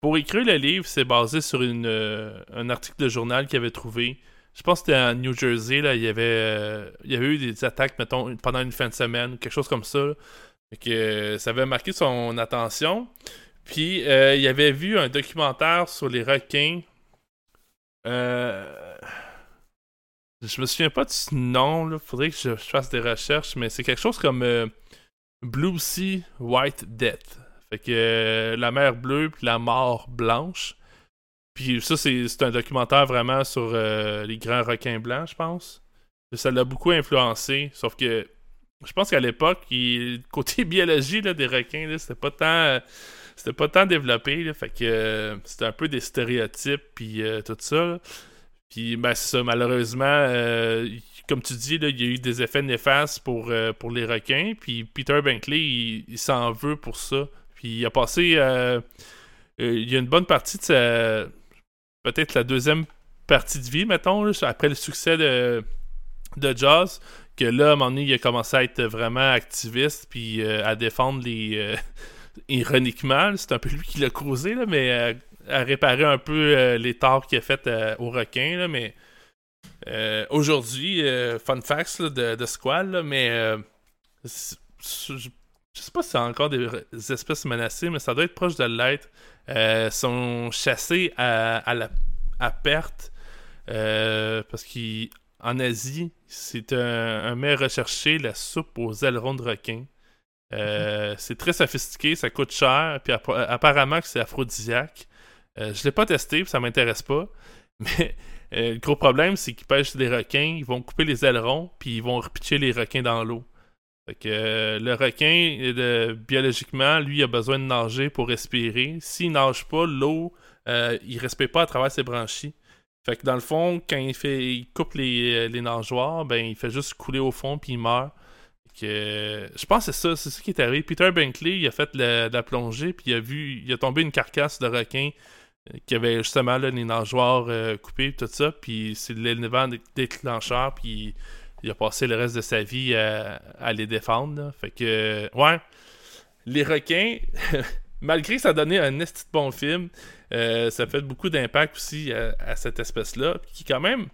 pour écrire le livre, c'est basé sur une, euh, un article de journal qu'il avait trouvé. Je pense que c'était en New Jersey, là, il y avait, euh, il y avait eu des attaques, mettons, pendant une fin de semaine, quelque chose comme ça. que, euh, ça avait marqué son attention. Puis, il avait vu un documentaire sur les requins. Je me souviens pas du nom, là. Faudrait que je, fasse des recherches, mais c'est quelque chose comme Blue Sea White Death. Fait que euh, la mer bleue puis la mort blanche. Puis ça, c'est un documentaire vraiment sur euh, les grands requins blancs, je pense. Ça l'a beaucoup influencé, sauf que je pense qu'à l'époque, côté biologie là, des requins, c'était pas tant euh, c'était pas tant développé, là, fait que c'était un peu des stéréotypes puis tout ça. Puis ben ça, malheureusement, comme tu dis, là, il y a eu des effets néfastes pour, pour les requins. Puis Peter Bankley, il, il s'en veut pour ça. Puis il a passé. euh, euh, il y a une bonne partie de sa. Peut-être la deuxième partie de vie, mettons, après le succès de, de Jaws, que là, à un moment donné, il a commencé à être vraiment activiste, puis euh, à défendre les. ironiquement, c'est un peu lui qui l'a causé, là, mais à réparer un peu les torts qu'il a fait aux requins, mais. Aujourd'hui, fun facts de, de Squall, mais je sais pas si c'est encore des, espèces menacées, mais ça doit être proche de l'être. Euh, sont chassés à, à la à perte euh, parce qu'en Asie, c'est un, un mets recherché, la soupe aux ailerons de requin. Euh, C'est très sophistiqué, ça coûte cher, puis appa- apparemment que c'est aphrodisiaque. Euh, je l'ai pas testé, puis ça m'intéresse pas. Mais le gros problème, c'est qu'ils pêchent des requins, ils vont couper les ailerons, puis ils vont repitcher les requins dans l'eau. Fait que euh, le requin, euh, biologiquement, lui, il a besoin de nager pour respirer. S'il nage pas, l'eau, euh, il respire pas à travers ses branchies. Fait que dans le fond, quand il fait, il coupe les, euh, les nageoires, ben il fait juste couler au fond puis il meurt. Fait que, je pense que c'est ça, c'est ça qui est arrivé. Peter Bankley, il a fait la, plongée puis il a vu, il a tombé une carcasse de requin qui avait justement les nageoires euh, coupées tout ça. Puis c'est l'élément dé- déclencheur puis il a passé le reste de sa vie à, les défendre. Fait que, ouais, les requins, malgré que ça donnait un esti de bon film, euh, ça fait beaucoup d'impact aussi à, à cette espèce-là, qui est quand même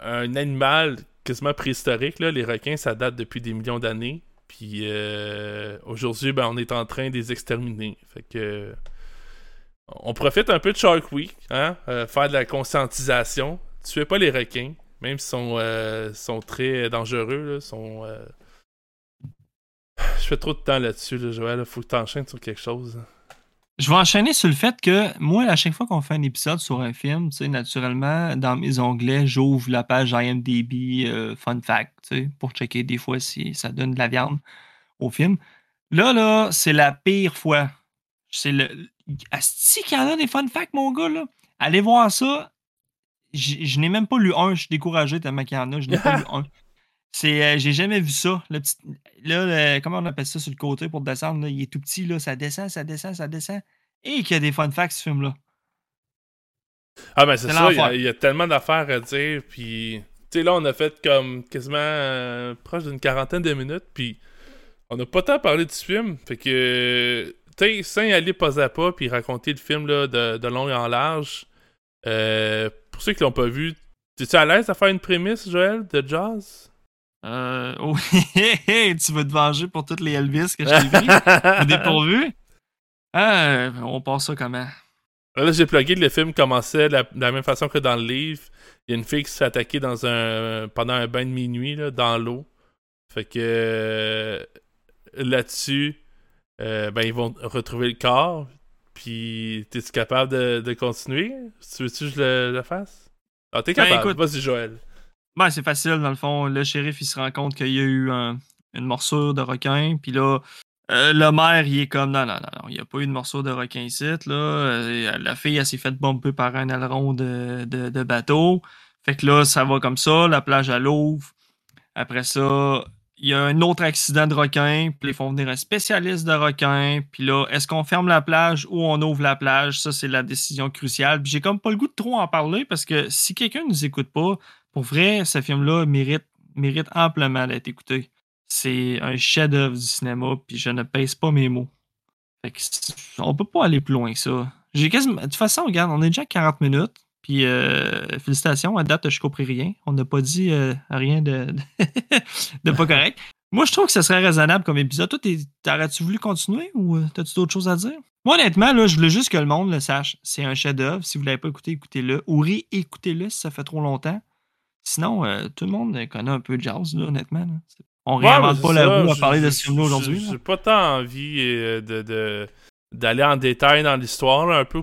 un animal quasiment préhistorique. Là. Les requins, ça date depuis des millions d'années. Puis euh, aujourd'hui, ben, on est en train de les exterminer. Fait que on profite un peu de Shark Week, hein, euh, faire de la conscientisation. Tuez pas les requins, même s'ils sont, euh, sont très dangereux. Là, sont, euh, Je fais trop de temps là-dessus, là, Joël. Faut que tu enchaînes sur quelque chose. Je vais enchaîner sur le fait que moi, à chaque fois qu'on fait un épisode sur un film, naturellement, dans mes onglets, j'ouvre la page IMDb euh, Fun Fact, pour checker des fois si ça donne de la viande au film. Là, là, c'est la pire fois. C'est le. Asti qu'il y en a des fun facts, mon gars, là. Allez voir ça. Je n'ai même pas lu un. Je suis découragé tellement qu'il y en a. Je n'ai pas lu un. C'est, euh, j'ai jamais vu ça. Le petit, là, le- comment on appelle ça sur le côté pour descendre? là? il est tout petit, là, ça descend, ça descend, ça descend. Et qu'il y a des fun facts, ce film-là. Ah, ben c'est ça, il y, a- y tellement d'affaires à dire. Puis, tu sais, là, on a fait comme quasiment euh, proche d'une quarantaine de minutes. Puis, on n'a pas tant parlé du film. Fait que, tu sais, sans y aller pas à pas, puis raconter le film là, de, de long et en large, euh, pour ceux qui l'ont pas vu, es-tu à l'aise à faire une prémisse, Joël, de jazz? Euh, oui, tu veux te venger pour toutes les Elvis que j'ai pris au dépourvu? Ah, on passe ça comment? Là, j'ai plugué que le film commençait de la, de la même façon que dans le livre. Il y a une fille qui se fait attaquer dans un, pendant un bain de minuit là, dans l'eau. Fait que euh, là-dessus, euh, ben, ils vont retrouver le corps. Puis, t'es-tu capable de, de continuer? Tu veux-tu que je le, le fasse? Ah, t'es Ben, capable. écoute. Vas-y, Joël. Ben, c'est facile, dans le fond. Le shérif, il se rend compte qu'il y a eu un- une morsure de requin. Puis là, euh, le maire, il est comme non, non, non, non, il n'y a pas eu de morsure de requin ici. Là. Euh, la fille, elle s'est faite bomber par un aileron de, de, de bateau. Fait que là, ça va comme ça. La plage, elle ouvre. Après ça, il y a un autre accident de requin. Puis ils font venir un spécialiste de requin. Puis là, est-ce qu'on ferme la plage ou on ouvre la plage? Ça, c'est la décision cruciale. Puis j'ai comme pas le goût de trop en parler parce que si quelqu'un nous écoute pas, pour vrai, ce film-là mérite, mérite amplement d'être écouté. C'est un chef-d'œuvre du cinéma, puis je ne pèse pas mes mots. Fait que on peut pas aller plus loin que ça. J'ai quasiment. De toute façon, regarde, on est déjà à 40 minutes. Puis euh, félicitations, à date, je compris rien. On n'a pas dit euh, rien de, de pas correct. Moi, je trouve que ce serait raisonnable comme épisode. Toi, t'aurais-tu voulu continuer ou euh, t'as-tu d'autres choses à dire? Moi, honnêtement, là, je voulais juste que le monde le sache. C'est un chef-d'œuvre. Si vous l'avez pas écouté, écoutez-le. Ou réécoutez-le si ça fait trop longtemps. Sinon, euh, tout le monde connaît un peu de jazz, là, honnêtement. là. On Ouais, réinvente pas la roue à parler de ce film-là je- aujourd'hui. J'ai pas tant envie euh, de, de- d'aller en détail dans l'histoire, un peu.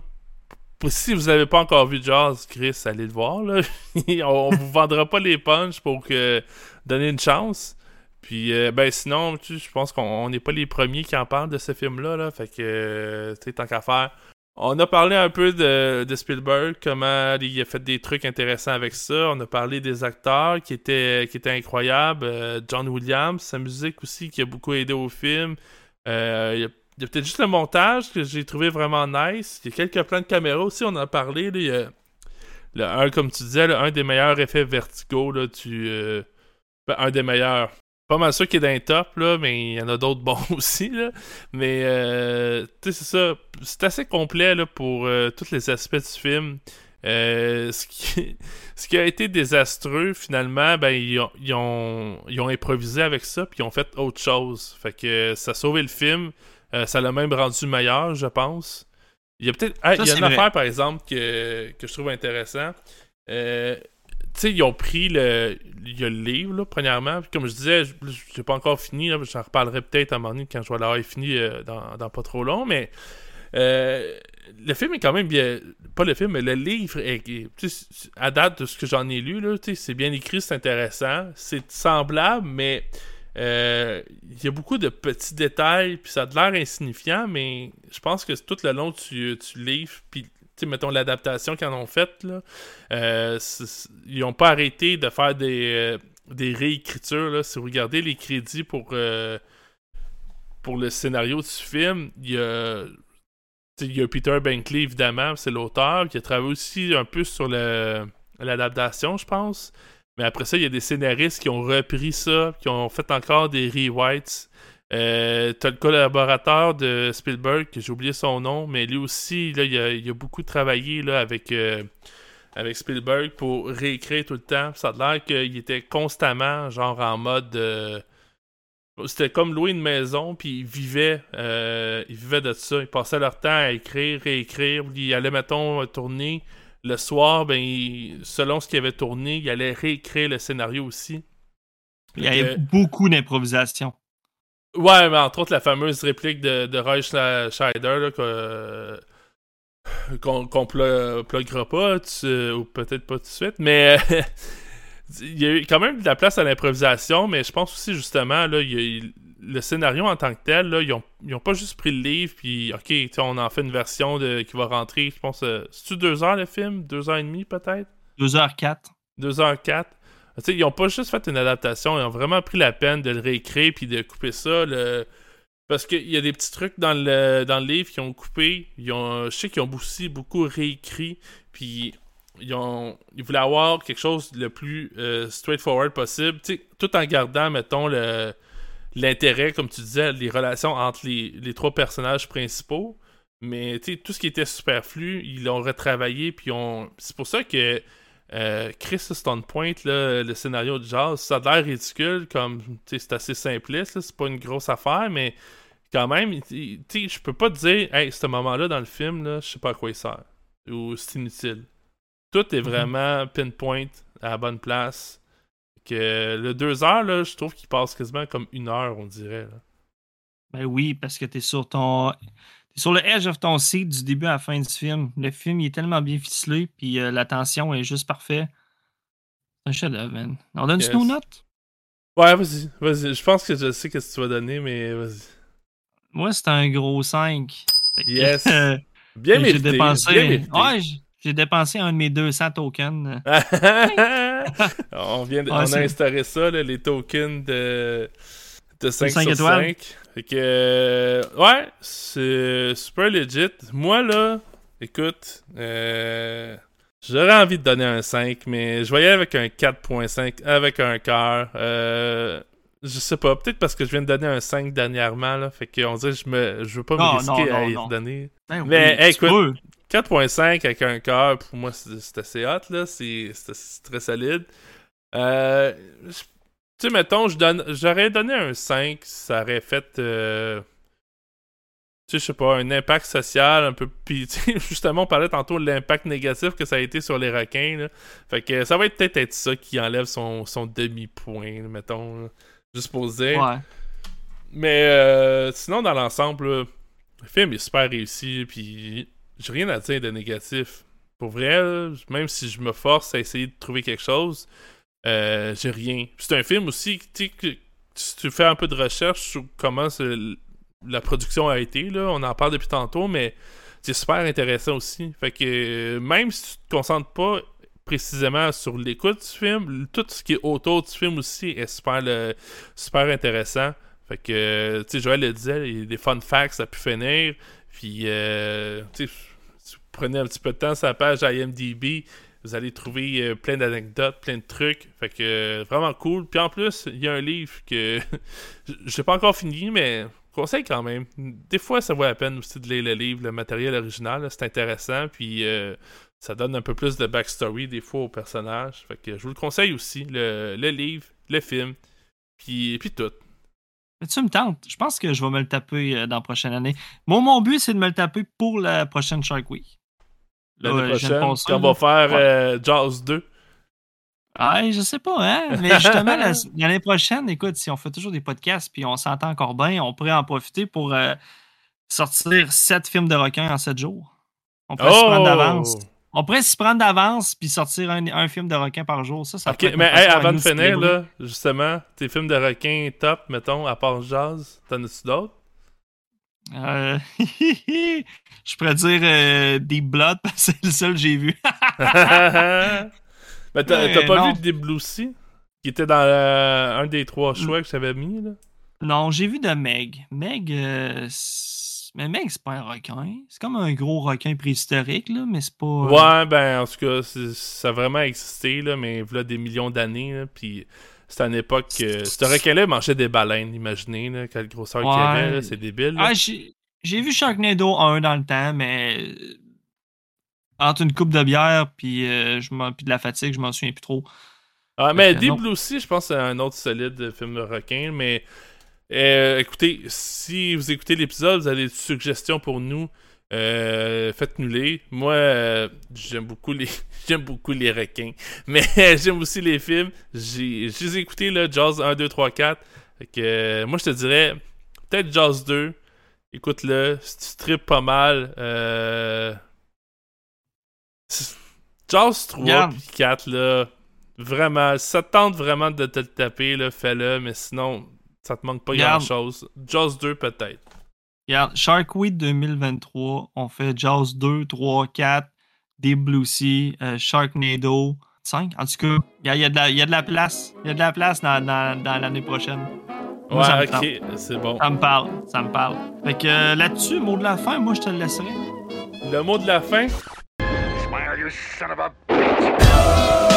Si vous avez pas encore vu Jazz, Chris, allez le voir. Là. on vous vendra pas les punchs pour que donner une chance. Puis, euh, ben sinon, tu je pense qu'on on n'est pas les premiers qui en parlent de ce film-là. Là, fait que, euh, tant qu'à faire. On a parlé un peu de, Spielberg, comment il a fait des trucs intéressants avec ça. On a parlé des acteurs qui étaient, qui étaient incroyables. Euh, John Williams, sa musique aussi qui a beaucoup aidé au film. Euh, il a, il y a peut-être juste le montage que j'ai trouvé vraiment nice. Il y a quelques plans de caméra aussi, on en a parlé. le, comme tu disais, là, un des meilleurs effets vertigo là, du, euh, ben, un des meilleurs. Pas mal sûr qu'il est dans les top, là, mais il y en a d'autres bons aussi. Là. Mais, euh, tu c'est ça. C'est assez complet là, pour euh, tous les aspects du film. Ce, qui, ce qui a été désastreux, finalement, ben, ils ont, ils ont, ils ont improvisé avec ça, puis ils ont fait autre chose. Fait que ça a sauvé le film. Euh, ça l'a même rendu meilleur, je pense. Il y a peut-être. Il y a une vrai. affaire, par exemple, que, que je trouve intéressant. Euh, tu sais, ils ont pris le. Il y a le livre, là, premièrement. Puis comme je disais, je n'ai pas encore fini. J'en reparlerai peut-être à un moment donné quand je vais l'avoir fini euh, dans, dans pas trop long. Mais euh, le film est quand même bien. Pas le film, mais le livre est. à date de ce que j'en ai lu, c'est bien écrit, c'est intéressant. C'est semblable, mais. Euh, y a beaucoup de petits détails, puis ça a l'air insignifiant, mais je pense que tout le long tu, tu livres, puis mettons l'adaptation qu'ils en ont faite, euh, ils n'ont pas arrêté de faire des, euh, réécritures. Si vous regardez les crédits pour, euh, pour le scénario du film, il y a, Peter Bankley, évidemment, c'est l'auteur, qui a travaillé aussi un peu sur l'adaptation, je pense. Mais après ça, il y a des scénaristes qui ont repris ça, qui ont fait encore des rewrites. Euh, T'as le collaborateur de Spielberg, j'ai oublié son nom, mais lui aussi, là, il, a, il a beaucoup travaillé là, avec, euh, avec Spielberg pour réécrire tout le temps. Ça a l'air qu'il était constamment, genre en mode. euh, c'était comme louer une maison, puis ils vivaient, euh, ils vivaient de ça. Ils passaient leur temps à écrire, réécrire. Ils allaient, mettons, tourner. Le soir, ben, selon ce qu'ils avaient tourné, ils allaient réécrire le scénario aussi. Il y avait beaucoup d'improvisation. Ouais, mais entre autres, la fameuse réplique de, de Roy Scheider, que, qu'on qu'on pla- pluguera pas, tu- ou peut-être pas tout de suite, mais il y a eu quand même de la place à l'improvisation, mais je pense aussi, justement, là, il y a eu- le scénario en tant que tel, là, ils, ont, ils ont pas juste pris le livre, puis OK, on en fait une version de, qui va rentrer, je pense, euh, c'est-tu deux heures le film? Deux heures et demie, peut-être? 2h04. 2h04. Tu sais, ils ont pas juste fait une adaptation, ils ont vraiment pris la peine de le réécrire puis de couper ça. Le... Parce qu'il y a des petits trucs dans le, dans le livre qui ont coupé. Ils ont, je sais qu'ils ont aussi beaucoup réécrit. Puis ils, ont, ils voulaient avoir quelque chose le plus euh, straightforward possible. Tout en gardant, mettons, le, l'intérêt, comme tu disais, les relations entre les, les trois personnages principaux. Mais tout ce qui était superflu, ils l'ont retravaillé. Puis on... c'est pour ça que euh, Chris Stone Point, là, le scénario de jazz, ça a l'air ridicule, comme c'est assez simpliste, c'est pas une grosse affaire, mais quand même, je peux pas te dire, hey, ce moment-là dans le film, je sais pas à quoi il sert. Ou c'est inutile. Tout est vraiment pinpoint à la bonne place. Que le deux heures, là, je trouve qu'il passe quasiment comme une heure, on dirait. là. Ben oui, parce que t'es sur ton. T'es sur le edge of ton seat du début à la fin du film. Le film il est tellement bien ficelé, puis euh, la tension est juste parfaite. C'est un chef-d'œuvre, man. On donne Yes. une note? Ouais, vas-y, vas-y. Je pense que je sais qu'est-ce que tu vas donner, mais vas-y. Moi, c'est un gros 5. Fait que, Yes. Bien j'ai mérité. dépensé. bien mérité. Ouais, j'ai- j'ai dépensé un de mes 200 tokens. on vient de- on a instauré ça, là, les tokens de, de 5 cinq sur étoiles. 5. Fait que, euh, ouais, c'est super legit. Moi, là, écoute, euh, j'aurais envie de donner un 5, mais je voyais avec un 4.5, avec un cœur. Euh, je sais pas, peut-être parce que je viens de donner un 5 dernièrement, là. Fait qu'on dirait que je, me, je veux pas Non, me risquer non, à y non. redonner. Ben oui, Mais, hey, écoute. 4.5 avec un cœur, pour moi, c'est assez hot, là. C'est très solide. Euh, tu sais, mettons, j'aurais donné un 5, ça aurait fait. euh, tu sais, je sais pas, un impact social un peu. Puis, justement, on parlait tantôt de l'impact négatif que ça a été sur les requins, là. Fait que ça va être peut-être être ça qui enlève son, son demi-point, mettons. là. Juste pour dire. Ouais. Mais euh, sinon, dans l'ensemble, le film est super réussi, puis j'ai rien à dire de négatif. Pour vrai, même si je me force à essayer de trouver quelque chose, euh, j'ai rien. C'est un film aussi, tu si tu fais un peu de recherche sur comment la production a été, là, on en parle depuis tantôt, mais c'est super intéressant aussi. Fait que euh, même si tu te concentres pas précisément sur l'écoute du film, tout ce qui est autour du film aussi est super, le- super intéressant. Fait que, tu sais, Joël le disait, il y a des fun facts à pu finir. Puis, euh, si vous prenez un petit peu de temps sur la page IMDb, vous allez trouver euh, plein d'anecdotes, plein de trucs. Fait que, euh, vraiment cool. Puis en plus, il y a un livre que je n'ai pas encore fini, mais conseille quand même. Des fois, ça vaut la peine aussi de lire le livre, le matériel original. C'est intéressant. Puis, euh, ça donne un peu plus de backstory des fois au personnage. Fait que je vous le conseille aussi, le, le livre, le film, puis, puis tout. Mais tu me tentes. Je pense que je vais me le taper euh, dans la prochaine année. Moi, mon but, c'est de me le taper pour la prochaine Shark Week. L'année Ouais, prochaine, quand on va faire Ouais. euh, Jaws 2. Ouais, je sais pas, hein. Mais justement, la- l'année prochaine, écoute, si on fait toujours des podcasts puis on s'entend encore bien, on pourrait en profiter pour euh, sortir sept films de requins en sept jours. On pourrait s'y prendre d'avance. On pourrait s'y prendre d'avance puis sortir un, un film de requin par jour. Ça, mais hey, avant de finir, là, justement, tes films de requins top, mettons, à part Jazz, t'en as-tu d'autres? Euh, je pourrais dire euh, Deep Blood parce que c'est le seul que j'ai vu. Mais t'as pas non. vu Deep Blue Sea? Qui était dans euh, un des trois choix que j'avais mis, là? non, j'ai vu de Meg. Meg, euh, mais Meg, c'est pas un requin. C'est comme un gros requin préhistorique, là, mais c'est pas. euh, Ouais, ben, en tout cas, ça a vraiment existé, là, mais voilà des millions d'années, puis c'était à une époque que ce requin-là mangeait des baleines, imaginez, là, quelle grosseur qu'il Ouais. avait, là, c'est débile. Ah, j'ai vu Sharknado 1 dans le temps, mais euh, entre une coupe de bière puis, euh, je puis de la fatigue, je m'en souviens plus trop. Ah, mais Deep. Blue Sea, je pense que c'est un autre solide film de requin, mais euh, écoutez, si vous écoutez l'épisode, vous avez des suggestions pour nous, euh, faites-nous les. Moi, euh, j'aime beaucoup les j'aime beaucoup les requins, mais j'aime aussi les films. J'ai écoutés, là, Jaws 1, 2, 3, 4. Fait que, euh, moi, je te dirais, peut-être Jaws 2. Écoute-le, si tu tripes pas mal, euh... Jaws 3 Regarde. puis 4, là, vraiment, ça te tente vraiment de te le taper, là, fais-le, mais sinon, ça te manque pas Regarde. grand-chose. Jaws 2, peut-être. Regarde, Shark Week 2023, on fait Jaws 2, 3, 4, Deep Blue Sea, euh, Sharknado 5. En tout cas, il y y a de la- il y a de la place. Il y a de la place dans, dans- dans l'année prochaine. Moi, Ouais, ok, c'est bon. Ça me parle, ça me parle. Fait que euh, là-dessus, mot de la fin, moi je te le laisserai. Le mot de la fin, Smile, you son of a bitch!